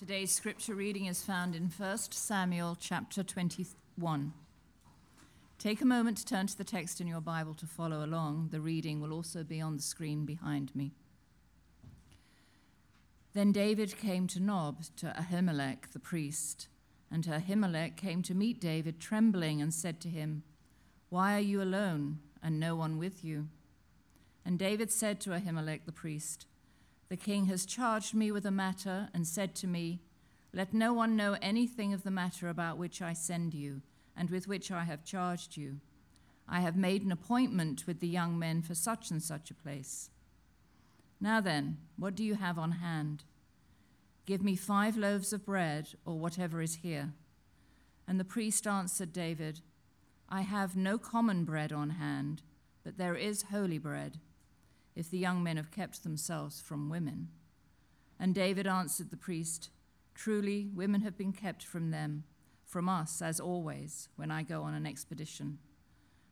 Today's scripture reading is found in 1 Samuel chapter 21. Take a moment to turn to the text in your Bible to follow along. The reading will also be on the screen behind me. Then David came to Nob, to Ahimelech the priest, and Ahimelech came to meet David trembling and said to him, Why are you alone and no one with you? And David said to Ahimelech the priest, the king has charged me with a matter and said to me, Let no one know anything of the matter about which I send you, and with which I have charged you. I have made an appointment with the young men for such and such a place. Now then, what do you have on hand? Give me five loaves of bread, or whatever is here. And the priest answered David, I have no common bread on hand, but there is holy bread if the young men have kept themselves from women. And David answered the priest, Truly, women have been kept from them, from us, as always, when I go on an expedition.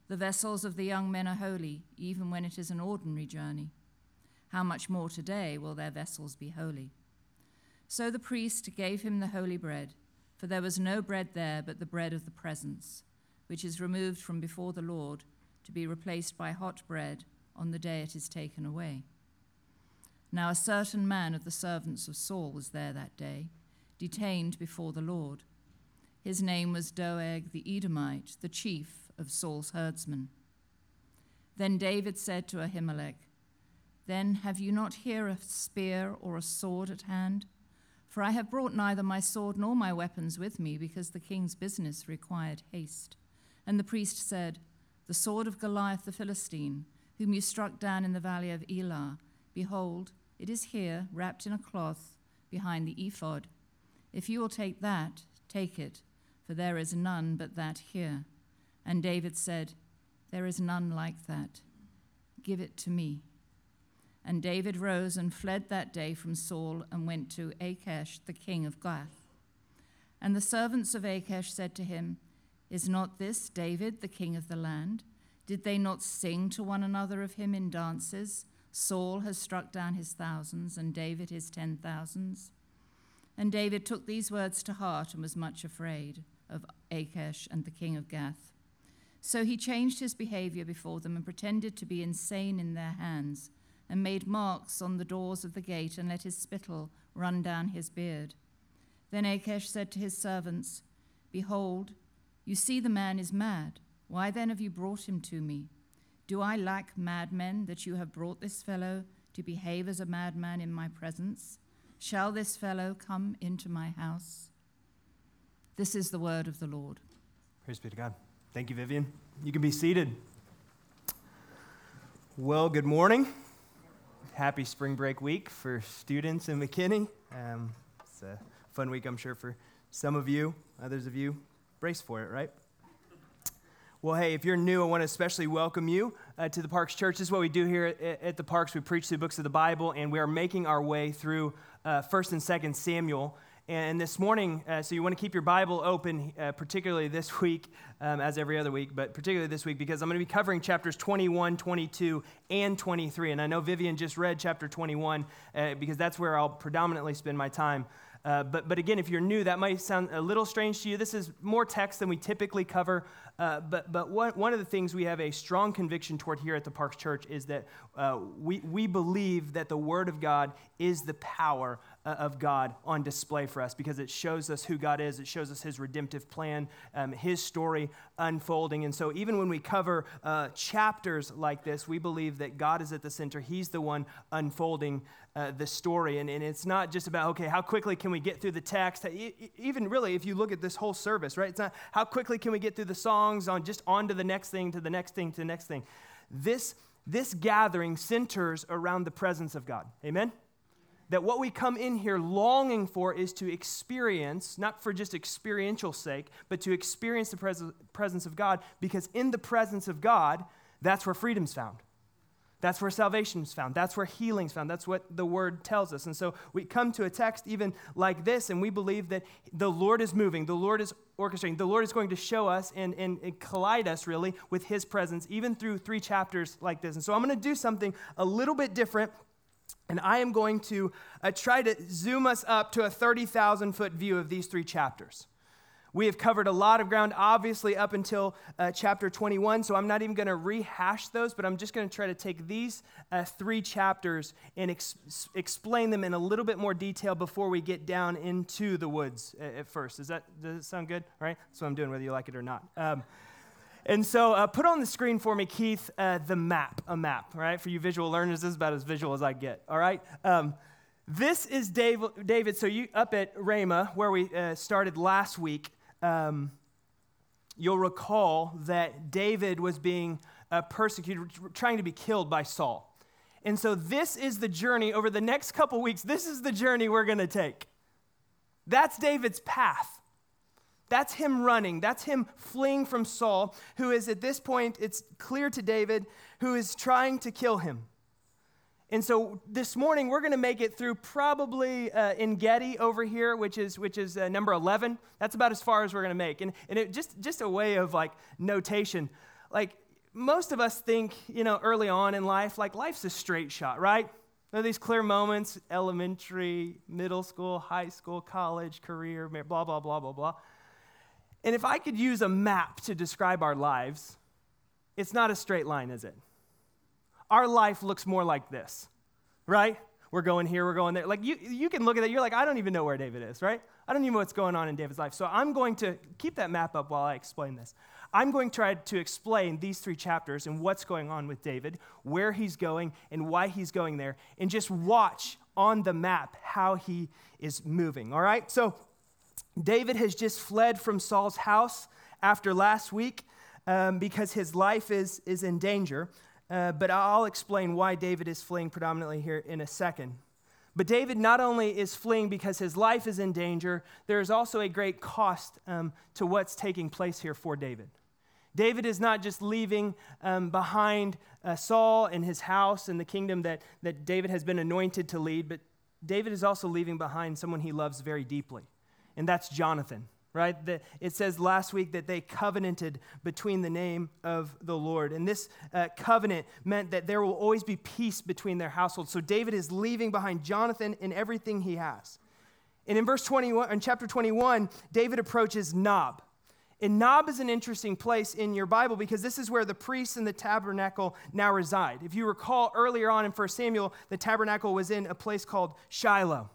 The vessels of the young men are holy, even when it is an ordinary journey. How much more today will their vessels be holy? So the priest gave him the holy bread, for there was no bread there but the bread of the presence, which is removed from before the Lord, to be replaced by hot bread on the day it is taken away. Now a certain man of the servants of Saul was there that day, detained before the Lord. His name was Doeg the Edomite, the chief of Saul's herdsmen. Then David said to Ahimelech, Then have you not here a spear or a sword at hand? For I have brought neither my sword nor my weapons with me, because the king's business required haste. And the priest said, The sword of Goliath the Philistine whom you struck down in the valley of Elah. Behold, it is here, wrapped in a cloth, behind the ephod. If you will take that, take it, for there is none but that here. And David said, There is none like that. Give it to me. And David rose and fled that day from Saul and went to Achish, the king of Gath. And the servants of Achish said to him, Is not this David, the king of the land? Did they not sing to one another of him in dances? Saul has struck down his thousands, and David his ten thousands. And David took these words to heart and was much afraid of Achish and the king of Gath. So he changed his behavior before them and pretended to be insane in their hands, and made marks on the doors of the gate and let his spittle run down his beard. Then Achish said to his servants, Behold, you see the man is mad. Why then have you brought him to me? Do I lack madmen that you have brought this fellow to behave as a madman in my presence? Shall this fellow come into my house? This is the word of the Lord. Praise be to God. Thank you, Vivian. You can be seated. Well, good morning. Happy spring break week for students in McKinney. Um, it's a fun week, I'm sure, for some of you. Others of you, brace for it, right? Well, hey, if you're new, I want to especially welcome you uh, to the Parks Church. This is what we do here at, at, the Parks. We preach through books of the Bible, and we are making our way through uh, 1st and 2nd Samuel. And this morning, uh, so you want to keep your Bible open, uh, particularly this week, um, as every other week, but particularly this week, because I'm going to be covering chapters 21, 22, and 23. And I know Vivian just read chapter 21, uh, because that's where I'll predominantly spend my time. Uh, but, but again, if you're new, that might sound a little strange to you. This is more text than we typically cover. Uh, but but one, one of the things we have a strong conviction toward here at the Parks Church is that uh, we, we believe that the Word of God is the power of God on display for us because it shows us who God is, it shows us His redemptive plan, um, His story unfolding. And so, even when we cover uh, chapters like this, we believe that God is at the center, He's the one unfolding uh, the story. And, and it's not just about, okay, how quickly can we get through the text? Even really, if you look at this whole service, right? It's not how quickly can we get through the songs on just on to the next thing, to the next thing, to the next thing. This, this gathering centers around the presence of God. Amen? That what we come in here longing for is to experience, not for just experiential sake, but to experience the pres- presence of God, because in the presence of God, that's where freedom's found. That's where salvation is found. That's where healing is found. That's what the word tells us. And so we come to a text even like this, and we believe that the Lord is moving, the Lord is orchestrating, the Lord is going to show us and, and, and collide us really with his presence, even through three chapters like this. And so I'm going to do something a little bit different And I am going to uh, try to zoom us up to a 30,000 foot view of these three chapters. We have covered a lot of ground, obviously, up until uh, chapter 21, so I'm not even going to rehash those, but I'm just going to try to take these uh, three chapters and ex- explain them in a little bit more detail before we get down into the woods at, at first. Does that, does that sound good? All right? That's what I'm doing, whether you like it or not. Um, and so uh, put on the screen for me, Keith, uh, the map, a map, right? For you visual learners, this is about as visual as I get, all right? Um, this is David, David. So you up at Ramah, where we uh, started last week, um, you'll recall that David was being uh, persecuted, trying to be killed by Saul. And so this is the journey over the next couple weeks. This is the journey we're going to take. That's David's path. That's him running. That's him fleeing from Saul, who is at this point, it's clear to David, who is trying to kill him. And so this morning we're going to make it through probably uh, En Gedi over here, which is which is uh, number eleven. That's about as far as we're going to make. And and it, just just a way of like notation, like most of us think, you know, early on in life, like life's a straight shot, right? There are these clear moments: elementary, middle school, high school, college, career, blah blah blah blah blah. And if I could use a map to describe our lives, it's not a straight line, is it? Our life looks more like this, right? We're going here, we're going there. Like you, you can look at it, you're like, I don't even know where David is, right? I don't even know what's going on in David's life. So I'm going to keep that map up while I explain this. I'm going to try to explain these three chapters and what's going on with David, where he's going, and why he's going there, and just watch on the map how he is moving, all right? So David has just fled from Saul's house after last week um, because his life is, is in danger. Uh, but I'll explain why David is fleeing predominantly here in a second. But David not only is fleeing because his life is in danger, there is also a great cost um, to what's taking place here for David. David is not just leaving um, behind uh, Saul and his house and the kingdom that, that David has been anointed to lead, but David is also leaving behind someone he loves very deeply and that's Jonathan, right? The, it says last week that they covenanted between the name of the Lord. And this uh, covenant meant that there will always be peace between their households. So David is leaving behind Jonathan and everything he has. And in verse 21, in chapter 21, David approaches Nob. And Nob is an interesting place in your Bible because this is where the priests and the tabernacle now reside. If you recall earlier on in 1 Samuel, the tabernacle was in a place called Shiloh.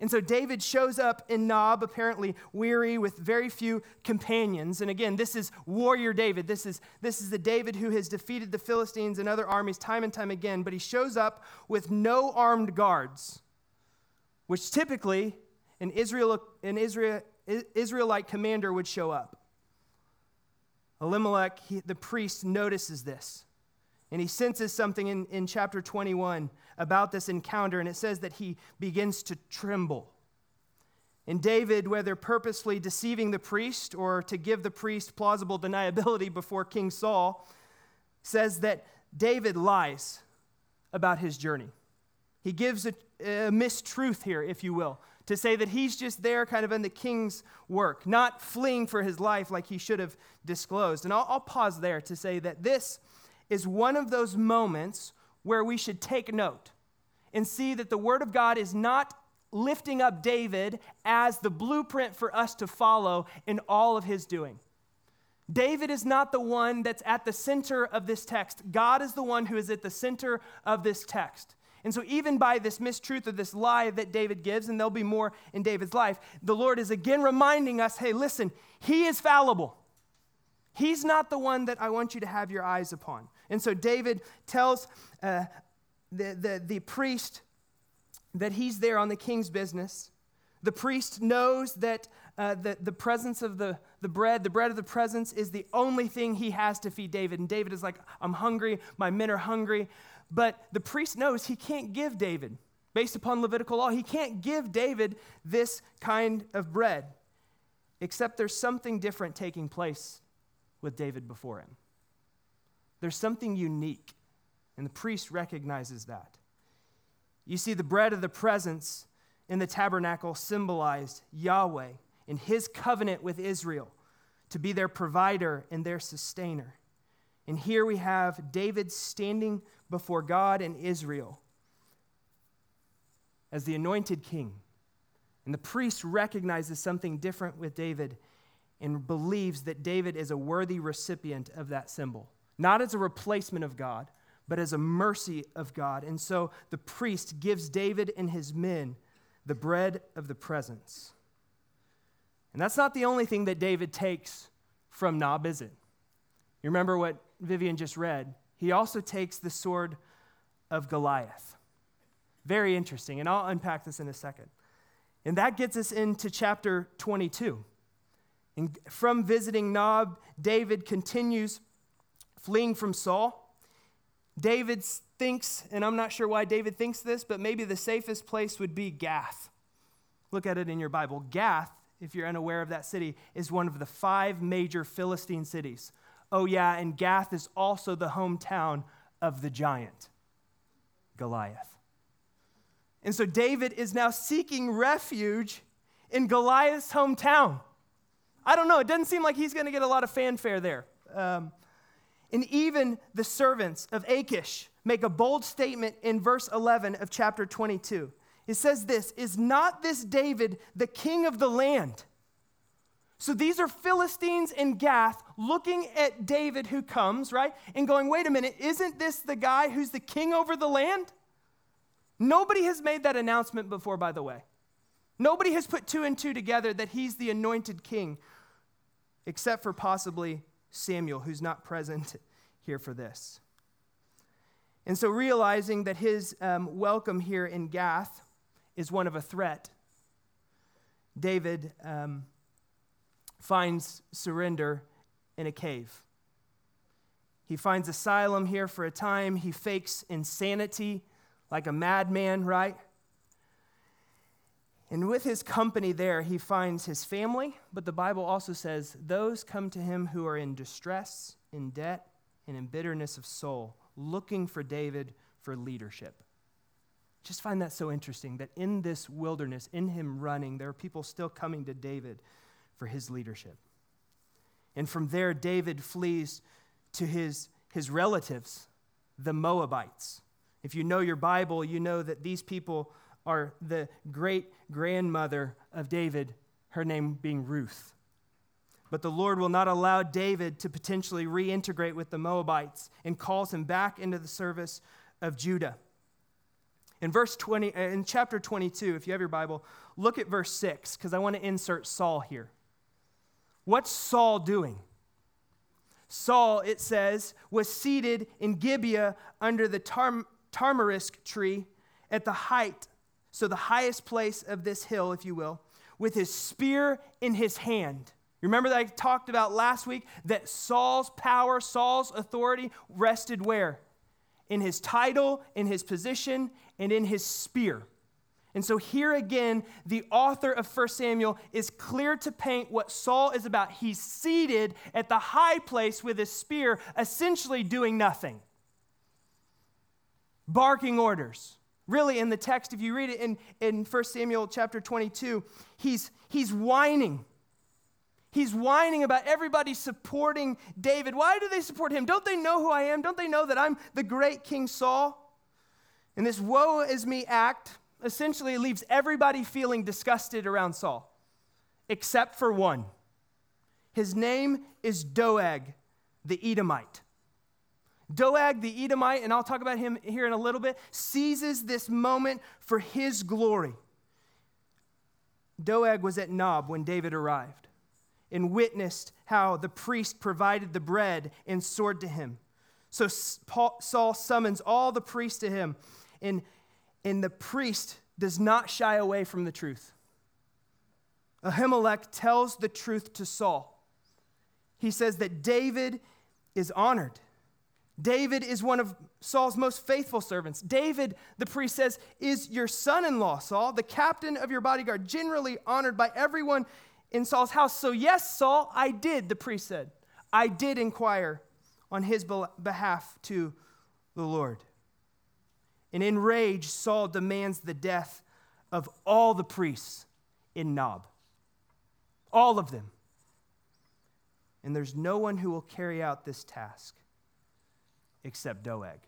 And so David shows up in Nob, apparently weary with very few companions. And again, this is warrior David. This is, this is the David who has defeated the Philistines and other armies time and time again. But he shows up with no armed guards, which typically an, Israel, an Israel, Israelite commander would show up. Ahimelech, he, the priest, notices this. And he senses something in, in chapter 21 about this encounter, and it says that he begins to tremble. And David, whether purposely deceiving the priest or to give the priest plausible deniability before King Saul, says that David lies about his journey. He gives a, a mistruth here, if you will, to say that he's just there kind of in the king's work, not fleeing for his life like he should have disclosed. And I'll, I'll pause there to say that this is one of those moments where we should take note and see that the Word of God is not lifting up David as the blueprint for us to follow in all of his doing. David is not the one that's at the center of this text. God is the one who is at the center of this text. And so, even by this mistruth or this lie that David gives, and there'll be more in David's life, the Lord is again reminding us hey, listen, he is fallible. He's not the one that I want you to have your eyes upon. And so David tells uh, the, the, the priest that he's there on the king's business. The priest knows that uh, the, the presence of the, the bread, the bread of the presence, is the only thing he has to feed David. And David is like, I'm hungry, my men are hungry. But the priest knows he can't give David, based upon Levitical law, he can't give David this kind of bread, except there's something different taking place with David before him. There's something unique, and the priest recognizes that. You see, the bread of the presence in the tabernacle symbolized Yahweh in his covenant with Israel to be their provider and their sustainer. And here we have David standing before God and Israel. as the anointed king. And the priest recognizes something different with David and believes that David is a worthy recipient of that symbol, not as a replacement of God, but as a mercy of God. And so the priest gives David and his men the bread of the presence. And that's not the only thing that David takes from Nob, is it? You remember what Vivian just read? He also takes the sword of Goliath. Very interesting, and I'll unpack this in a second. And that gets us into chapter 22. And from visiting Nob, David continues fleeing from Saul. David thinks, and I'm not sure why David thinks this, but maybe the safest place would be Gath. Look at it in your Bible. Gath, if you're unaware of that city, is one of the five major Philistine cities. Oh, yeah, and Gath is also the hometown of the giant, Goliath. And so David is now seeking refuge in Goliath's hometown. I don't know, it doesn't seem like he's going to get a lot of fanfare there. Um, and even the servants of Achish make a bold statement in verse 11 of chapter 22. It says this Is not this David the king of the land? So these are Philistines in Gath looking at David who comes, right? And going, wait a minute, isn't this the guy who's the king over the land? Nobody has made that announcement before, by the way. Nobody has put two and two together that he's the anointed king, except for possibly Samuel, who's not present here for this. And so, realizing that his um, welcome here in Gath is one of a threat, David um, finds surrender in a cave. He finds asylum here for a time. He fakes insanity like a madman, right? And with his company there, he finds his family, but the Bible also says those come to him who are in distress, in debt, and in bitterness of soul, looking for David for leadership. Just find that so interesting that in this wilderness, in him running, there are people still coming to David for his leadership. And from there, David flees to his, his relatives, the Moabites. If you know your Bible, you know that these people are the great grandmother of David, her name being Ruth. But the Lord will not allow David to potentially reintegrate with the Moabites and calls him back into the service of Judah. In verse 20 uh, in chapter 22, if you have your Bible, look at verse 6 because I want to insert Saul here. What's Saul doing? Saul, it says, was seated in Gibeah under the tar- tamarisk tree at the height so, the highest place of this hill, if you will, with his spear in his hand. Remember that I talked about last week that Saul's power, Saul's authority rested where? In his title, in his position, and in his spear. And so here again, the author of 1 Samuel is clear to paint what Saul is about. He's seated at the high place with his spear, essentially doing nothing, barking orders. Really, in the text, if you read it in, in 1 Samuel chapter 22, he's, he's whining. He's whining about everybody supporting David. Why do they support him? Don't they know who I am? Don't they know that I'm the great King Saul? And this woe is me act essentially leaves everybody feeling disgusted around Saul, except for one. His name is Doeg, the Edomite. Doeg the Edomite, and I'll talk about him here in a little bit, seizes this moment for his glory. Doeg was at Nob when David arrived and witnessed how the priest provided the bread and sword to him. So Saul summons all the priests to him, and, and the priest does not shy away from the truth. Ahimelech tells the truth to Saul. He says that David is honored David is one of Saul's most faithful servants. David, the priest says, is your son in law, Saul, the captain of your bodyguard, generally honored by everyone in Saul's house. So, yes, Saul, I did, the priest said. I did inquire on his behalf to the Lord. And in rage, Saul demands the death of all the priests in Nob. All of them. And there's no one who will carry out this task except Doeg.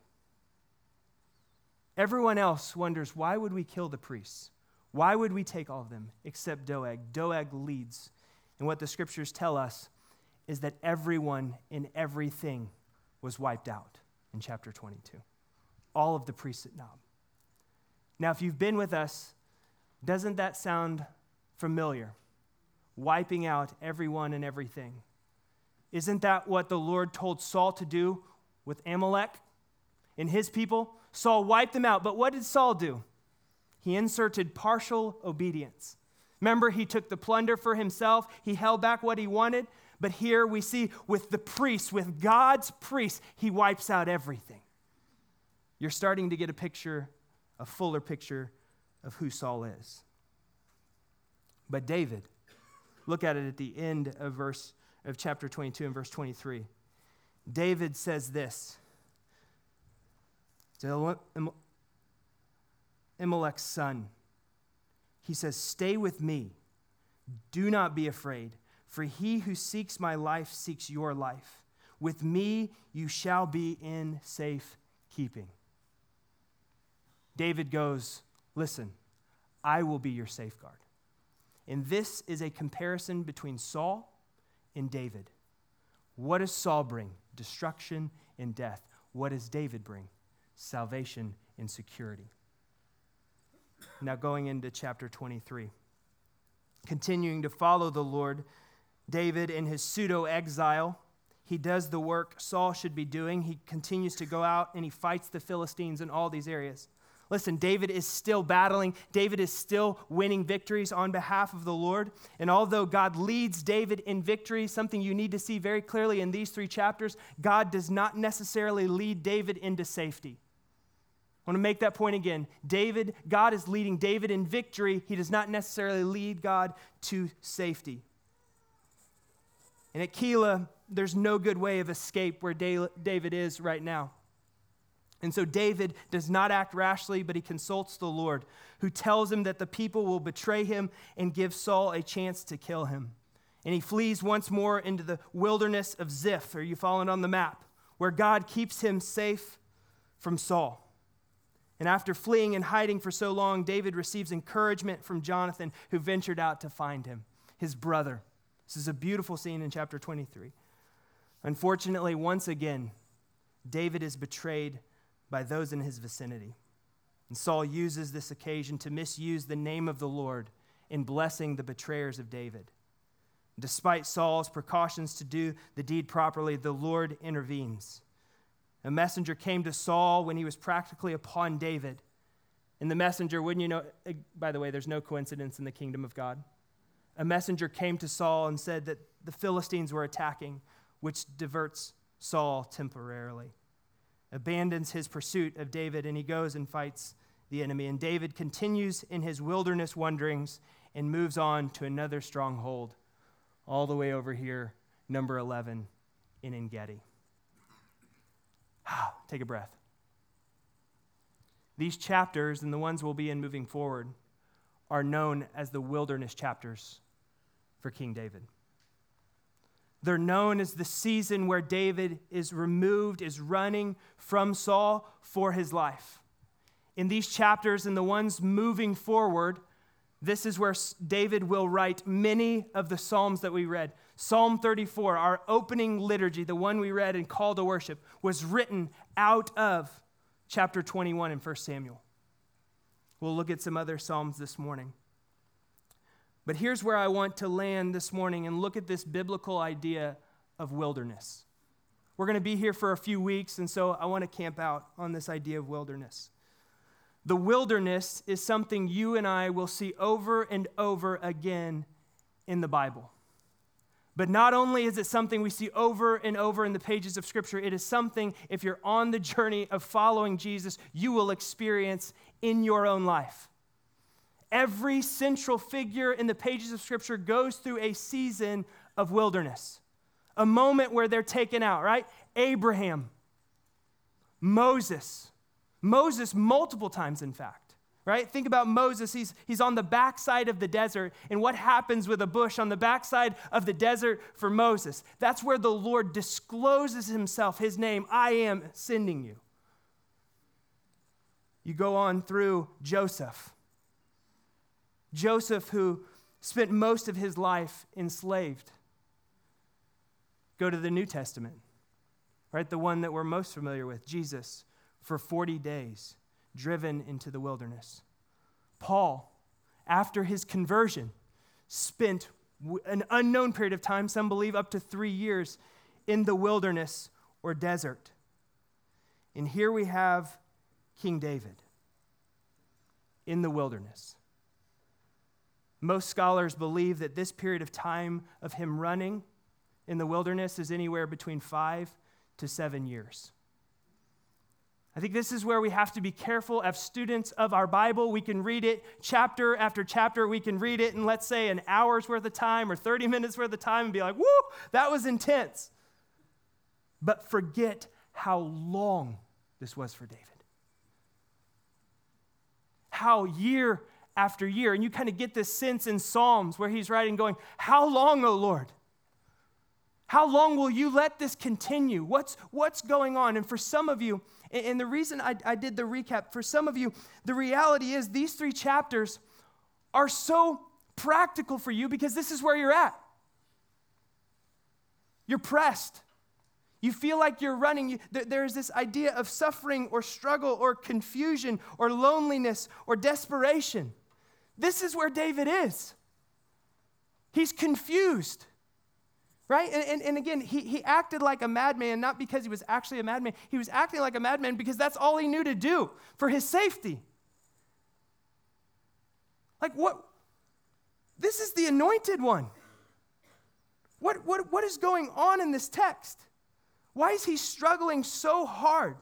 Everyone else wonders why would we kill the priests? Why would we take all of them except Doeg? Doeg leads. And what the scriptures tell us is that everyone and everything was wiped out in chapter 22. All of the priests at Nob. Now, if you've been with us, doesn't that sound familiar? Wiping out everyone and everything. Isn't that what the Lord told Saul to do with Amalek and his people? Saul wiped them out, but what did Saul do? He inserted partial obedience. Remember, he took the plunder for himself, he held back what he wanted. But here we see with the priests, with God's priests, he wipes out everything. You're starting to get a picture, a fuller picture of who Saul is. But David, look at it at the end of verse of chapter 22 and verse 23. David says this to Ahimelech's son. He says, Stay with me. Do not be afraid, for he who seeks my life seeks your life. With me you shall be in safe keeping. David goes, Listen, I will be your safeguard. And this is a comparison between Saul and David. What does Saul bring? Destruction and death. What does David bring? Salvation and security. Now, going into chapter 23. Continuing to follow the Lord, David, in his pseudo exile, he does the work Saul should be doing. He continues to go out and he fights the Philistines in all these areas. Listen, David is still battling. David is still winning victories on behalf of the Lord. And although God leads David in victory, something you need to see very clearly in these three chapters, God does not necessarily lead David into safety. I want to make that point again. David, God is leading David in victory. He does not necessarily lead God to safety. And at Keilah, there's no good way of escape where David is right now. And so David does not act rashly, but he consults the Lord, who tells him that the people will betray him and give Saul a chance to kill him. And he flees once more into the wilderness of Ziph. Are you following on the map? Where God keeps him safe from Saul. And after fleeing and hiding for so long, David receives encouragement from Jonathan, who ventured out to find him, his brother. This is a beautiful scene in chapter 23. Unfortunately, once again, David is betrayed by those in his vicinity. And Saul uses this occasion to misuse the name of the Lord in blessing the betrayers of David. Despite Saul's precautions to do the deed properly, the Lord intervenes. A messenger came to Saul when he was practically upon David. And the messenger, wouldn't you know, eh, by the way, there's no coincidence in the kingdom of God. A messenger came to Saul and said that the Philistines were attacking, which diverts Saul temporarily. Abandons his pursuit of David and he goes and fights the enemy. And David continues in his wilderness wanderings and moves on to another stronghold, all the way over here, number 11, in En Gedi. Ah, take a breath. These chapters, and the ones we'll be in moving forward, are known as the wilderness chapters for King David. They're known as the season where David is removed, is running from Saul for his life. In these chapters and the ones moving forward, this is where David will write many of the Psalms that we read. Psalm 34, our opening liturgy, the one we read in Call to Worship, was written out of chapter 21 in 1 Samuel. We'll look at some other Psalms this morning. But here's where I want to land this morning and look at this biblical idea of wilderness. We're going to be here for a few weeks, and so I want to camp out on this idea of wilderness. The wilderness is something you and I will see over and over again in the Bible. But not only is it something we see over and over in the pages of Scripture, it is something, if you're on the journey of following Jesus, you will experience in your own life. Every central figure in the pages of Scripture goes through a season of wilderness, a moment where they're taken out, right? Abraham, Moses, Moses, multiple times, in fact right? Think about Moses. He's, he's on the backside of the desert. And what happens with a bush on the backside of the desert for Moses? That's where the Lord discloses himself, his name I am sending you. You go on through Joseph. Joseph, who spent most of his life enslaved. Go to the New Testament, right? The one that we're most familiar with, Jesus, for 40 days, driven into the wilderness. Paul, after his conversion, spent an unknown period of time, some believe up to three years, in the wilderness or desert. And here we have King David in the wilderness. Most scholars believe that this period of time of him running in the wilderness is anywhere between five to seven years. I think this is where we have to be careful as students of our Bible. We can read it chapter after chapter. We can read it in, let's say, an hour's worth of time or 30 minutes worth of time and be like, whoo, that was intense. But forget how long this was for David. How year after year, and you kind of get this sense in Psalms where he's writing, going, How long, O Lord? How long will you let this continue? What's, what's going on? And for some of you, and the reason I, I did the recap, for some of you, the reality is these three chapters are so practical for you because this is where you're at. You're pressed. You feel like you're running. There's this idea of suffering or struggle or confusion or loneliness or desperation. This is where David is. He's confused, right? And, and, and again, he, he acted like a madman, not because he was actually a madman. He was acting like a madman because that's all he knew to do for his safety. Like, what? This is the anointed one. What, what, what is going on in this text? Why is he struggling so hard?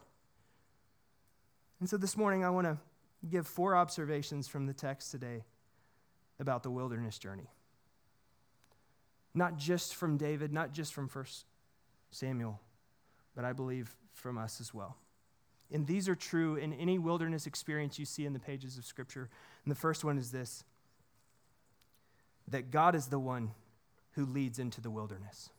And so this morning, I want to give four observations from the text today about the wilderness journey. Not just from David, not just from 1 Samuel, but I believe from us as well. And these are true in any wilderness experience you see in the pages of Scripture. And the first one is this that God is the one who leads into the wilderness.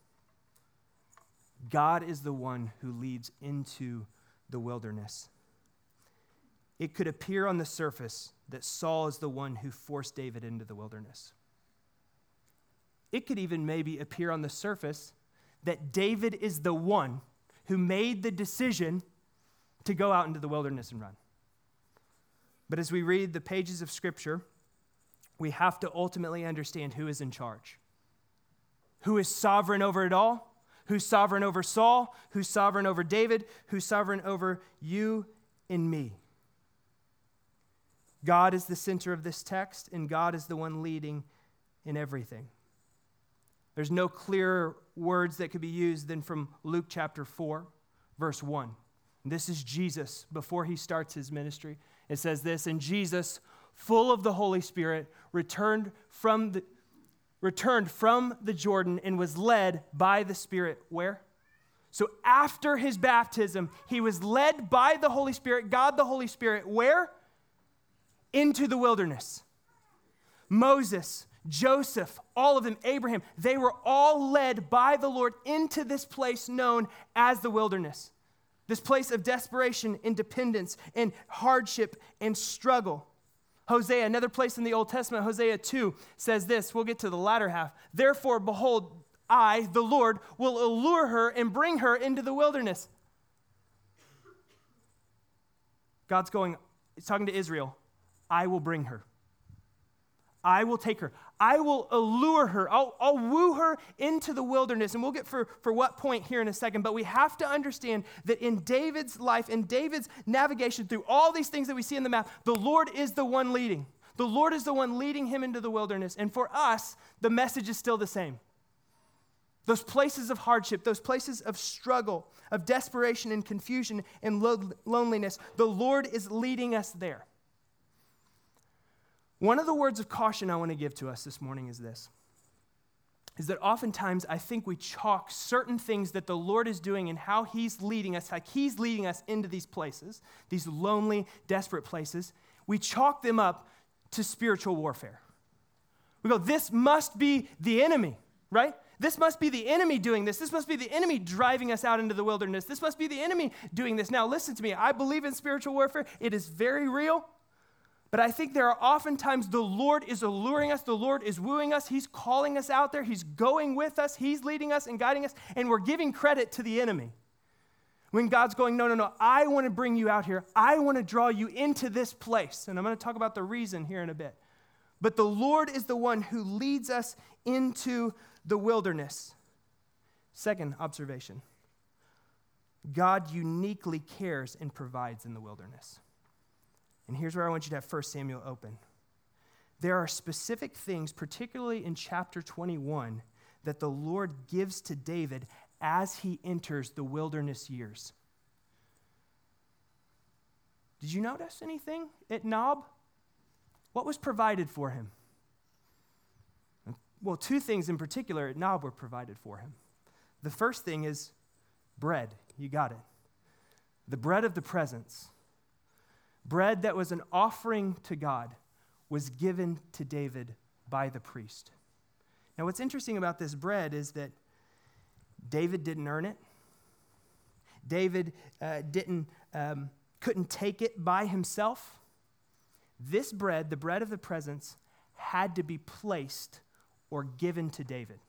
God is the one who leads into the wilderness. It could appear on the surface that Saul is the one who forced David into the wilderness. It could even maybe appear on the surface that David is the one who made the decision to go out into the wilderness and run. But as we read the pages of Scripture, we have to ultimately understand who is in charge. Who is sovereign over it all? Who's sovereign over Saul? Who's sovereign over David? Who's sovereign over you and me? God is the center of this text, and God is the one leading in everything. There's no clearer words that could be used than from Luke chapter 4, verse 1. This is Jesus before he starts his ministry. It says this, and Jesus, full of the Holy Spirit, returned from the, returned from the Jordan and was led by the Spirit. Where? So after his baptism, he was led by the Holy Spirit, God the Holy Spirit. Where? Into the wilderness. Moses, Joseph, all of them, Abraham, they were all led by the Lord into this place known as the wilderness. This place of desperation and dependence and hardship and struggle. Hosea, another place in the Old Testament, Hosea 2 says this. We'll get to the latter half. Therefore, behold, I, the Lord, will allure her and bring her into the wilderness. God's going, he's talking to Israel. I will bring her. I will take her. I will allure her. I'll, I'll woo her into the wilderness. And we'll get for, for what point here in a second. But we have to understand that in David's life, in David's navigation through all these things that we see in the map, the Lord is the one leading. The Lord is the one leading him into the wilderness. And for us, the message is still the same. Those places of hardship, those places of struggle, of desperation and confusion and lo- loneliness, the Lord is leading us there. One of the words of caution I want to give to us this morning is this is that oftentimes I think we chalk certain things that the Lord is doing and how He's leading us, like He's leading us into these places, these lonely, desperate places, we chalk them up to spiritual warfare. We go, this must be the enemy, right? This must be the enemy doing this. This must be the enemy driving us out into the wilderness. This must be the enemy doing this. Now, listen to me. I believe in spiritual warfare, it is very real. But I think there are oftentimes the Lord is alluring us, the Lord is wooing us, He's calling us out there, He's going with us, He's leading us and guiding us, and we're giving credit to the enemy. When God's going, no, no, no, I want to bring you out here, I want to draw you into this place. And I'm going to talk about the reason here in a bit. But the Lord is the one who leads us into the wilderness. Second observation God uniquely cares and provides in the wilderness. And here's where I want you to have 1 Samuel open. There are specific things, particularly in chapter 21, that the Lord gives to David as he enters the wilderness years. Did you notice anything at Nob? What was provided for him? Well, two things in particular at Nob were provided for him. The first thing is bread. You got it. The bread of the presence bread that was an offering to God was given to David by the priest. Now, what's interesting about this bread is that David didn't earn it. David uh, didn't, um, couldn't take it by himself. This bread, the bread of the presence, had to be placed or given to David.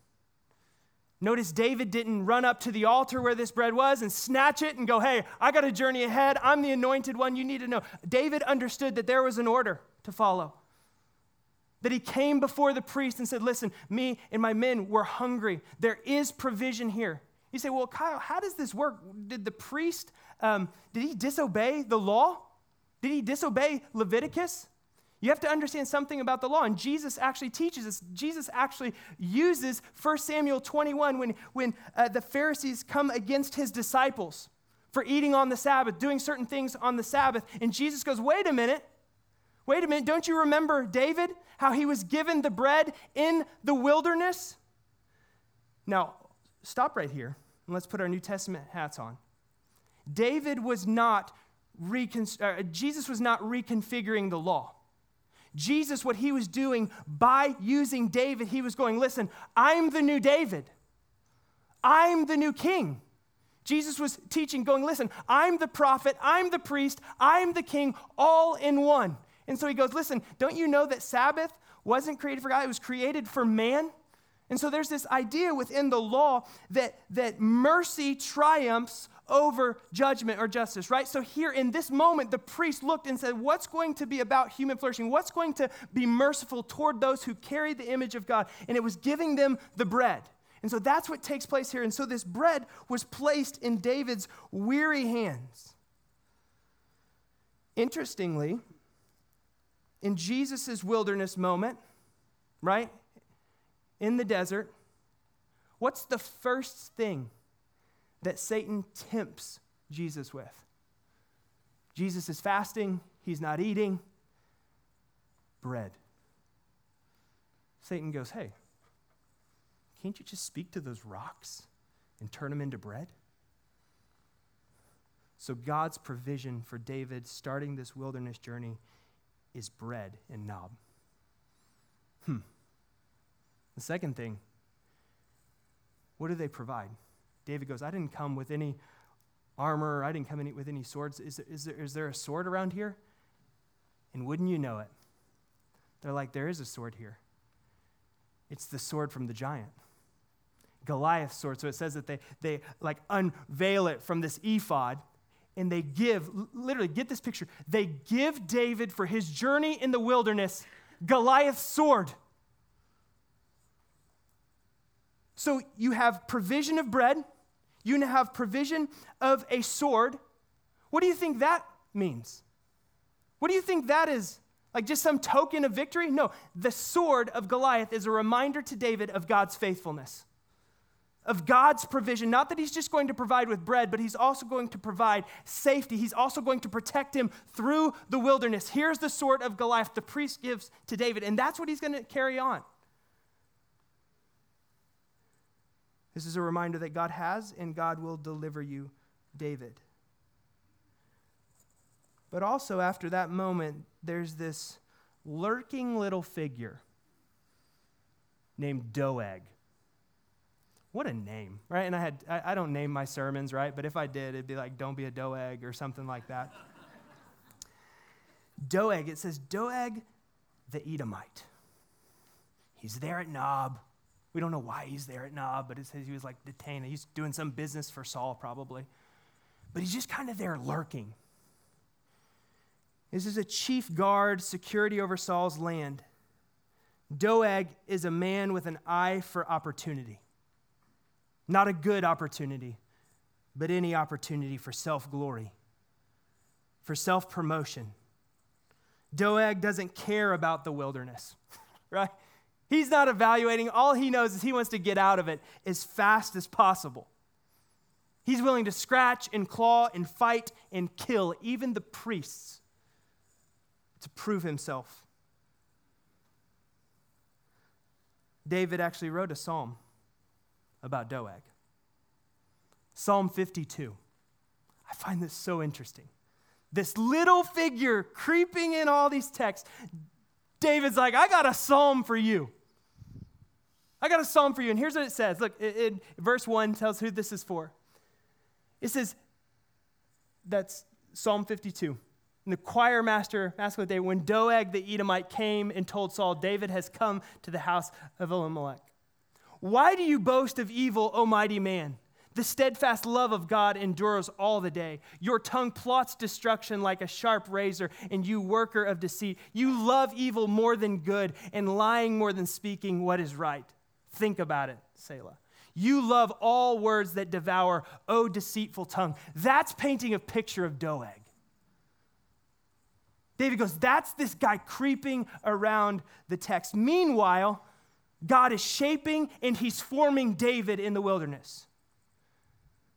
Notice David didn't run up to the altar where this bread was and snatch it and go, Hey, I got a journey ahead. I'm the anointed one. You need to know. David understood that there was an order to follow. That he came before the priest and said, Listen, me and my men were hungry. There is provision here. You say, Well, Kyle, how does this work? Did the priest, um, did he disobey the law? Did he disobey Leviticus? You have to understand something about the law. And Jesus actually teaches us. Jesus actually uses 1 Samuel 21 when, when uh, the Pharisees come against his disciples for eating on the Sabbath, doing certain things on the Sabbath. And Jesus goes, wait a minute. Wait a minute. Don't you remember David? How he was given the bread in the wilderness? Now, stop right here and let's put our New Testament hats on. David was not, recon- uh, Jesus was not reconfiguring the law. Jesus, what he was doing by using David, he was going, Listen, I'm the new David. I'm the new king. Jesus was teaching, going, Listen, I'm the prophet, I'm the priest, I'm the king, all in one. And so he goes, Listen, don't you know that Sabbath wasn't created for God, it was created for man? And so there's this idea within the law that, that mercy triumphs over judgment or justice, right? So here in this moment, the priest looked and said, What's going to be about human flourishing? What's going to be merciful toward those who carry the image of God? And it was giving them the bread. And so that's what takes place here. And so this bread was placed in David's weary hands. Interestingly, in Jesus' wilderness moment, right, in the desert, what's the first thing that Satan tempts Jesus with. Jesus is fasting, he's not eating. Bread. Satan goes, Hey, can't you just speak to those rocks and turn them into bread? So, God's provision for David starting this wilderness journey is bread and Nob. Hmm. The second thing, what do they provide? David goes, I didn't come with any armor, I didn't come in with any swords. Is, is, there, is there a sword around here? And wouldn't you know it? They're like, There is a sword here. It's the sword from the giant. Goliath's sword. So it says that they, they like unveil it from this ephod and they give, literally, get this picture. They give David for his journey in the wilderness Goliath's sword. So you have provision of bread, you have provision of a sword. What do you think that means? What do you think that is? Like just some token of victory? No, the sword of Goliath is a reminder to David of God's faithfulness, of God's provision. Not that he's just going to provide with bread, but he's also going to provide safety. He's also going to protect him through the wilderness. Here's the sword of Goliath the priest gives to David, and that's what he's going to carry on. This is a reminder that God has and God will deliver you, David. But also, after that moment, there's this lurking little figure named Doeg. what a name, right? And I had, I, I, don't name my sermons, right? But if I did, it'd be like, don't be a Doeg or something like that. Doeg, it says Doeg the Edomite. He's there at Nob. We don't know why he's there at Nob, but it says he was like detained. He's doing some business for Saul, probably. But he's just kind of there lurking. This is a chief guard, security over Saul's land. Doeg is a man with an eye for opportunity. Not a good opportunity, but any opportunity for self glory, for self promotion. Doeg doesn't care about the wilderness, right? He's not evaluating. All he knows is he wants to get out of it as fast as possible. He's willing to scratch and claw and fight and kill even the priests to prove himself. David actually wrote a psalm about Doeg. Psalm 52. I find this so interesting. This little figure creeping in all these texts. David's like, I got a psalm for you. I got a psalm for you. And here's what it says. Look, in verse 1 tells who this is for. It says, that's Psalm 52. And the choir master asked what day, when Doeg the Edomite came and told Saul, David has come to the house of Ahimelech. Why do you boast of evil, O mighty man? The steadfast love of God endures all the day. Your tongue plots destruction like a sharp razor, and you worker of deceit. You love evil more than good, and lying more than speaking what is right. Think about it, Selah. You love all words that devour, O deceitful tongue. That's painting a picture of Doeg. David goes, That's this guy creeping around the text. Meanwhile, God is shaping and he's forming David in the wilderness.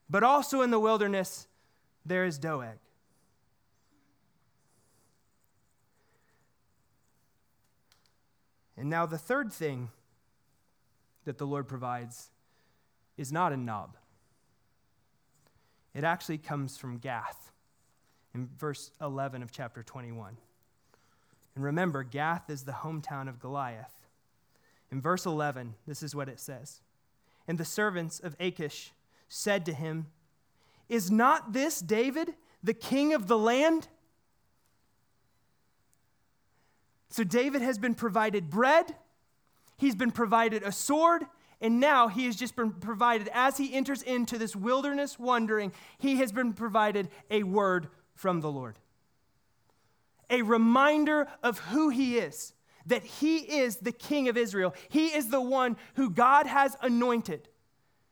But also in the wilderness, there is Doeg. And now, the third thing that the Lord provides is not a Nob. It actually comes from Gath in verse 11 of chapter 21. And remember, Gath is the hometown of Goliath. In verse 11, this is what it says And the servants of Achish said to him, Is not this David, the king of the land? So David has been provided bread, he's been provided a sword, and now he has just been provided, as he enters into this wilderness wandering, he has been provided a word from the Lord. A reminder of who he is that he is the king of Israel. He is the one who God has anointed.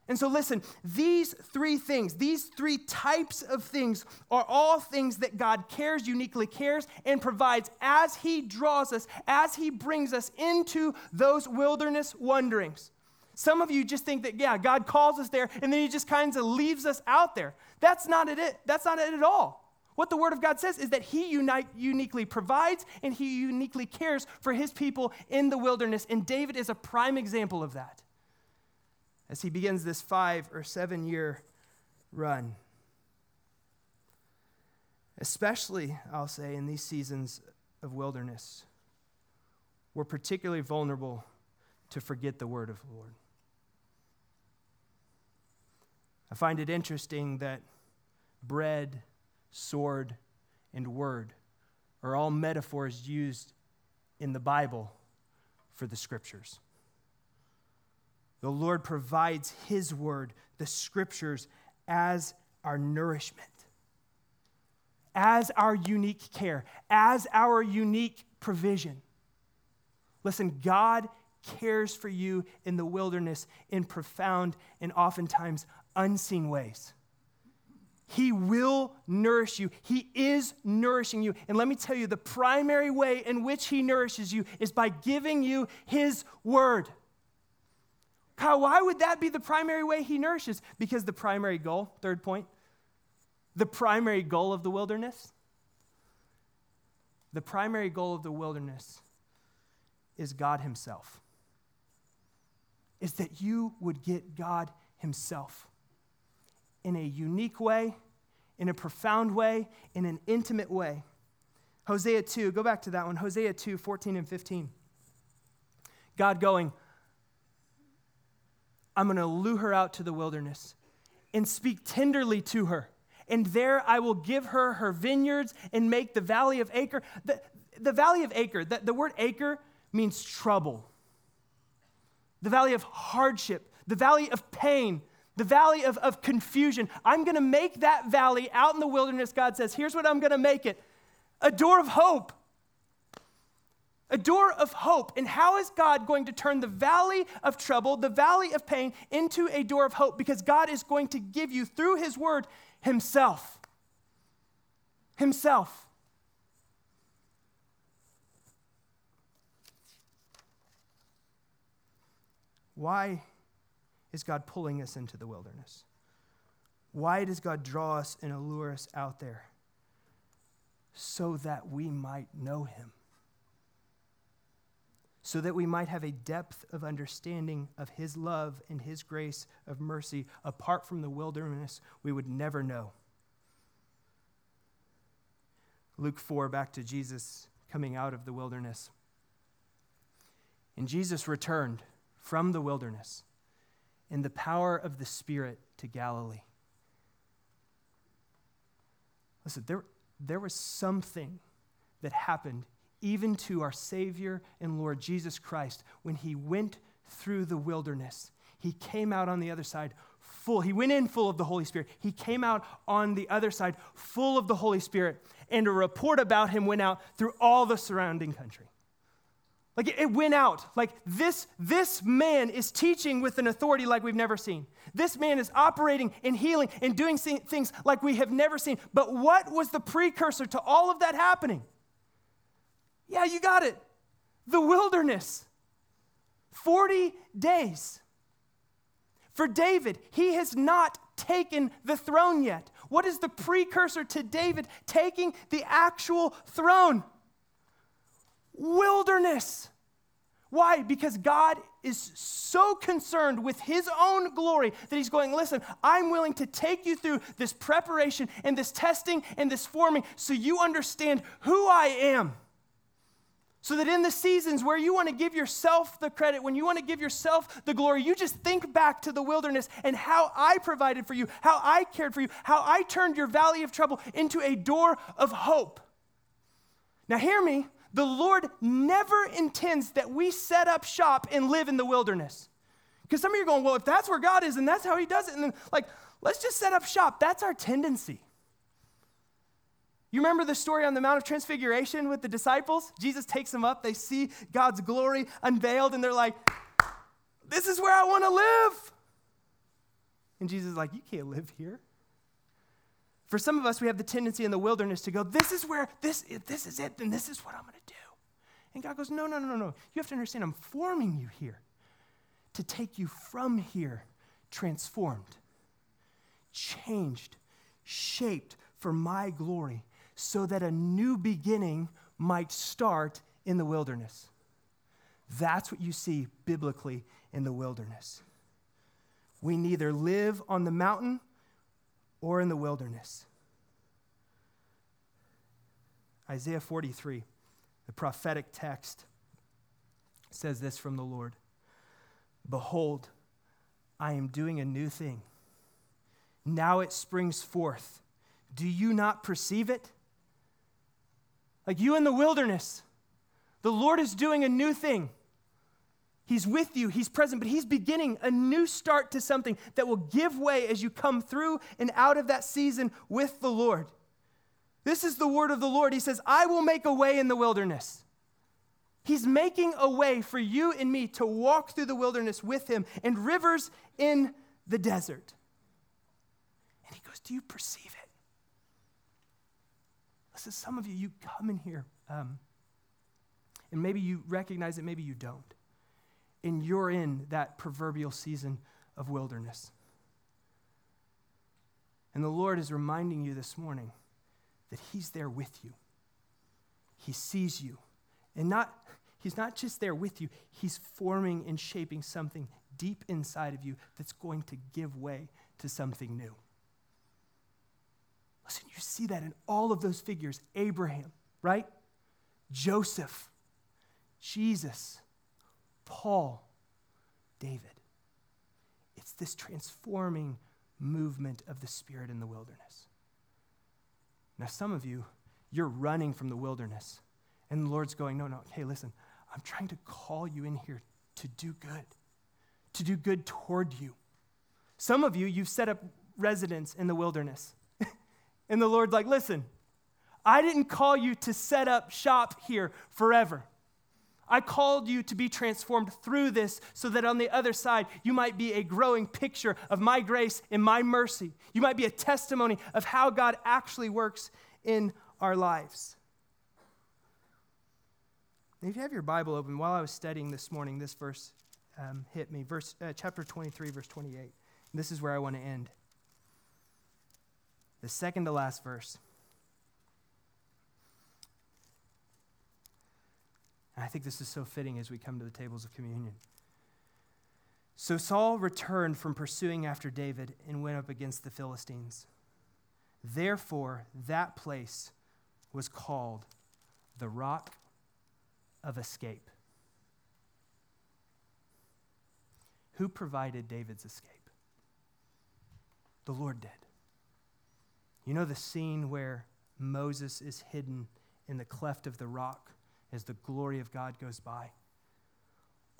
And so, listen, these three things, these three types of things are all things that God cares, uniquely cares, and provides as He draws us, as He brings us into those wilderness wanderings. Some of you just think that, yeah, God calls us there and then He just kind of leaves us out there. That's not it. That's not it at all. What the Word of God says is that He unite, uniquely provides and He uniquely cares for His people in the wilderness. And David is a prime example of that as he begins this five or seven year run. Especially, I'll say, in these seasons of wilderness, we're particularly vulnerable to forget the Word of the Lord. I find it interesting that bread sword, and word are all metaphors used in the Bible for the scriptures. The Lord provides His word, the scriptures, as our nourishment, as our unique care, as our unique provision. Listen, God cares for you in the wilderness in profound and oftentimes unseen ways. He will nourish you. He is nourishing you. And let me tell you, the primary way in which He nourishes you is by giving you His word. Kyle, why would that be the primary way He nourishes? Because the primary goal, third point, the primary goal of the wilderness, the primary goal of the wilderness is God Himself. Is that you would get God Himself in a unique way, in a profound way, in an intimate way. Hosea 2, go back to that one. Hosea 2, 14 and 15. God going, I'm going to lure her out to the wilderness and speak tenderly to her. And there I will give her her vineyards and make the valley of Achor. The, the valley of Achor, the, the word Achor means trouble, the valley of hardship, the valley of pain, the valley of, of confusion. I'm going to make that valley out in the wilderness. God says, here's what I'm going to make it a door of hope. A door of hope. And how is God going to turn the valley of trouble, the valley of pain, into a door of hope? Because God is going to give you, through His word, Himself. Himself. Why is God pulling us into the wilderness? Why does God draw us and allure us out there? So that we might know Him. So that we might have a depth of understanding of His love and His grace of mercy apart from the wilderness we would never know. Luke 4, back to Jesus coming out of the wilderness. And Jesus returned from the wilderness in the power of the Spirit to Galilee. Listen, there, there was something that happened even to our Savior and Lord Jesus Christ when he went through the wilderness. He came out on the other side full. He went in full of the Holy Spirit. He came out on the other side full of the Holy Spirit. And a report about him went out through all the surrounding country. Like it went out. Like this, this man is teaching with an authority like we've never seen. This man is operating and healing and doing things like we have never seen. But what was the precursor to all of that happening? Yeah, you got it. The wilderness. 40 days. For David, he has not taken the throne yet. What is the precursor to David taking the actual throne? wilderness. Why? Because God is so concerned with his own glory that he's going, listen, I'm willing to take you through this preparation and this testing and this forming so you understand who I am. So that in the seasons where you want to give yourself the credit, when you want to give yourself the glory, you just think back to the wilderness and how I provided for you, how I cared for you, how I turned your valley of trouble into a door of hope. Now, hear me. The Lord never intends that we set up shop and live in the wilderness. Because some of you are going, well, if that's where God is and that's how He does it, and then, like, let's just set up shop. That's our tendency. You remember the story on the Mount of Transfiguration with the disciples? Jesus takes them up, they see God's glory unveiled, and they're like, this is where I want to live. And Jesus is like, you can't live here. For some of us, we have the tendency in the wilderness to go, this is where, this, this is it, then this is what I'm going to do. And God goes, no, no, no, no, no. You have to understand, I'm forming you here to take you from here transformed, changed, shaped for my glory, so that a new beginning might start in the wilderness. That's what you see biblically in the wilderness. We neither live on the mountain or in the wilderness. Isaiah 43, the prophetic text, says this from the Lord Behold, I am doing a new thing. Now it springs forth. Do you not perceive it? Like you in the wilderness, the Lord is doing a new thing. He's with you, He's present, but He's beginning a new start to something that will give way as you come through and out of that season with the Lord. This is the word of the Lord. He says, I will make a way in the wilderness. He's making a way for you and me to walk through the wilderness with Him and rivers in the desert. And He goes, Do you perceive it? Listen, some of you, you come in here, um, and maybe you recognize it, maybe you don't and you're in that proverbial season of wilderness. And the Lord is reminding you this morning that He's there with you. He sees you. And not, He's not just there with you, He's forming and shaping something deep inside of you that's going to give way to something new. Listen, you see that in all of those figures Abraham, right? Joseph, Jesus, Paul, David. It's this transforming movement of the Spirit in the wilderness. Now, some of you, you're running from the wilderness. And the Lord's going, No, no, hey, listen, I'm trying to call you in here to do good, to do good toward you. Some of you, you've set up residence in the wilderness. And the Lord's like, Listen, I didn't call you to set up shop here forever. I called you to be transformed through this so that on the other side, you might be a growing picture of my grace and my mercy. You might be a testimony of how God actually works in our lives. if you have your Bible open, while I was studying this morning, this verse um, hit me. Verse, uh, chapter 23, verse 28. this is where I want to end. The second to last verse. And I think this is so fitting as we come to the tables of communion. So Saul returned from pursuing after David and went up against the Philistines. Therefore, that place was called the Rock of Escape. Who provided David's escape? The Lord did. You know the scene where Moses is hidden in the cleft of the rock as the glory of God goes by.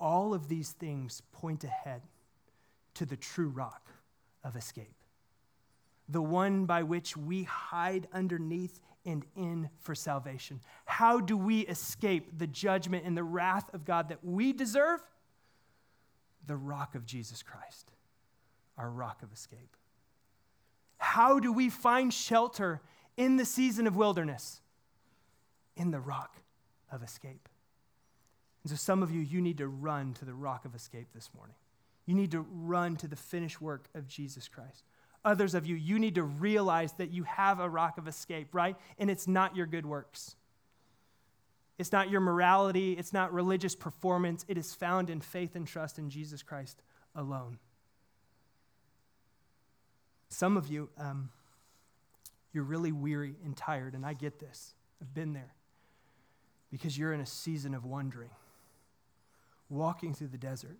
All of these things point ahead to the true rock of escape, the one by which we hide underneath and in for salvation. How do we escape the judgment and the wrath of God that we deserve? The rock of Jesus Christ, our rock of escape. How do we find shelter in the season of wilderness? In the rock of escape. And so, some of you, you need to run to the rock of escape this morning. You need to run to the finished work of Jesus Christ. Others of you, you need to realize that you have a rock of escape, right? And it's not your good works. It's not your morality. It's not religious performance. It is found in faith and trust in Jesus Christ alone. Some of you, um, you're really weary and tired, and I get this. I've been there because you're in a season of wandering, walking through the desert.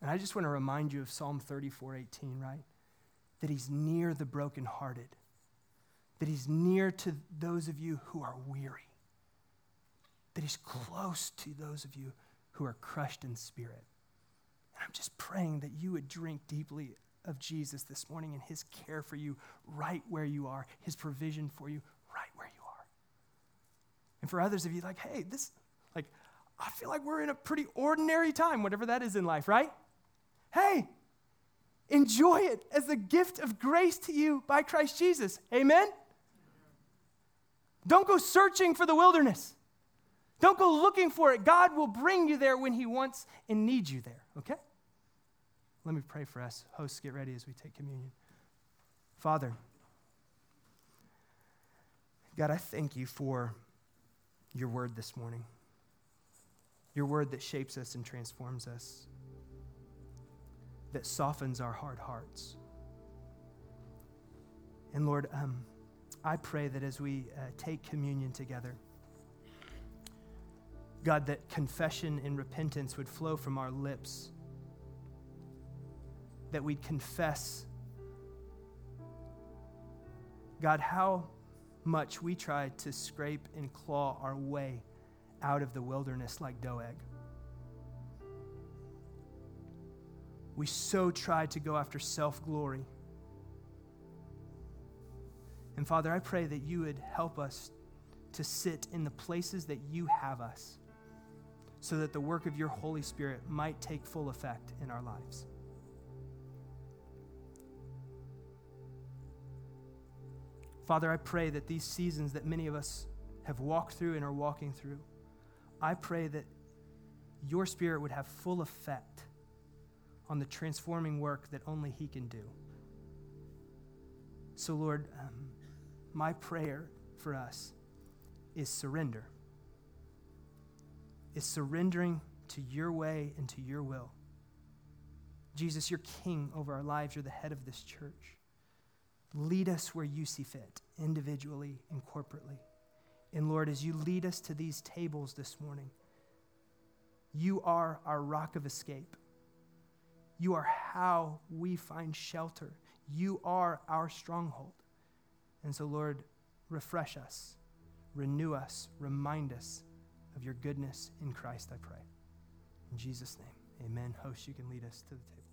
And I just want to remind you of Psalm 34 18, right? That he's near the brokenhearted, that he's near to those of you who are weary, that he's close to those of you who are crushed in spirit. And I'm just praying that you would drink deeply of Jesus this morning and his care for you right where you are, his provision for you right where you are. And for others of you, like, hey, this, like, I feel like we're in a pretty ordinary time, whatever that is in life, right? Hey, enjoy it as a gift of grace to you by Christ Jesus. Amen? Don't go searching for the wilderness. Don't go looking for it. God will bring you there when He wants and needs you there, okay? Let me pray for us. Hosts, get ready as we take communion. Father, God, I thank you for your word this morning. Your word that shapes us and transforms us, that softens our hard hearts. And Lord, um, I pray that as we uh, take communion together, God, that confession and repentance would flow from our lips, that we'd confess, God, how much we try to scrape and claw our way out of the wilderness like Doeg. We so try to go after self glory. And Father, I pray that you would help us to sit in the places that you have us so that the work of your Holy Spirit might take full effect in our lives. Father, I pray that these seasons that many of us have walked through and are walking through, I pray that your Spirit would have full effect on the transforming work that only He can do. So, Lord, um, my prayer for us is surrender. Is surrendering to your way and to your will. Jesus, you're king over our lives. You're the head of this church. Lead us where you see fit, individually and corporately. And Lord, as you lead us to these tables this morning, you are our rock of escape. You are how we find shelter. You are our stronghold. And so, Lord, refresh us, renew us, remind us of your goodness in Christ, I pray. In Jesus' name, amen. Host, you can lead us to the table.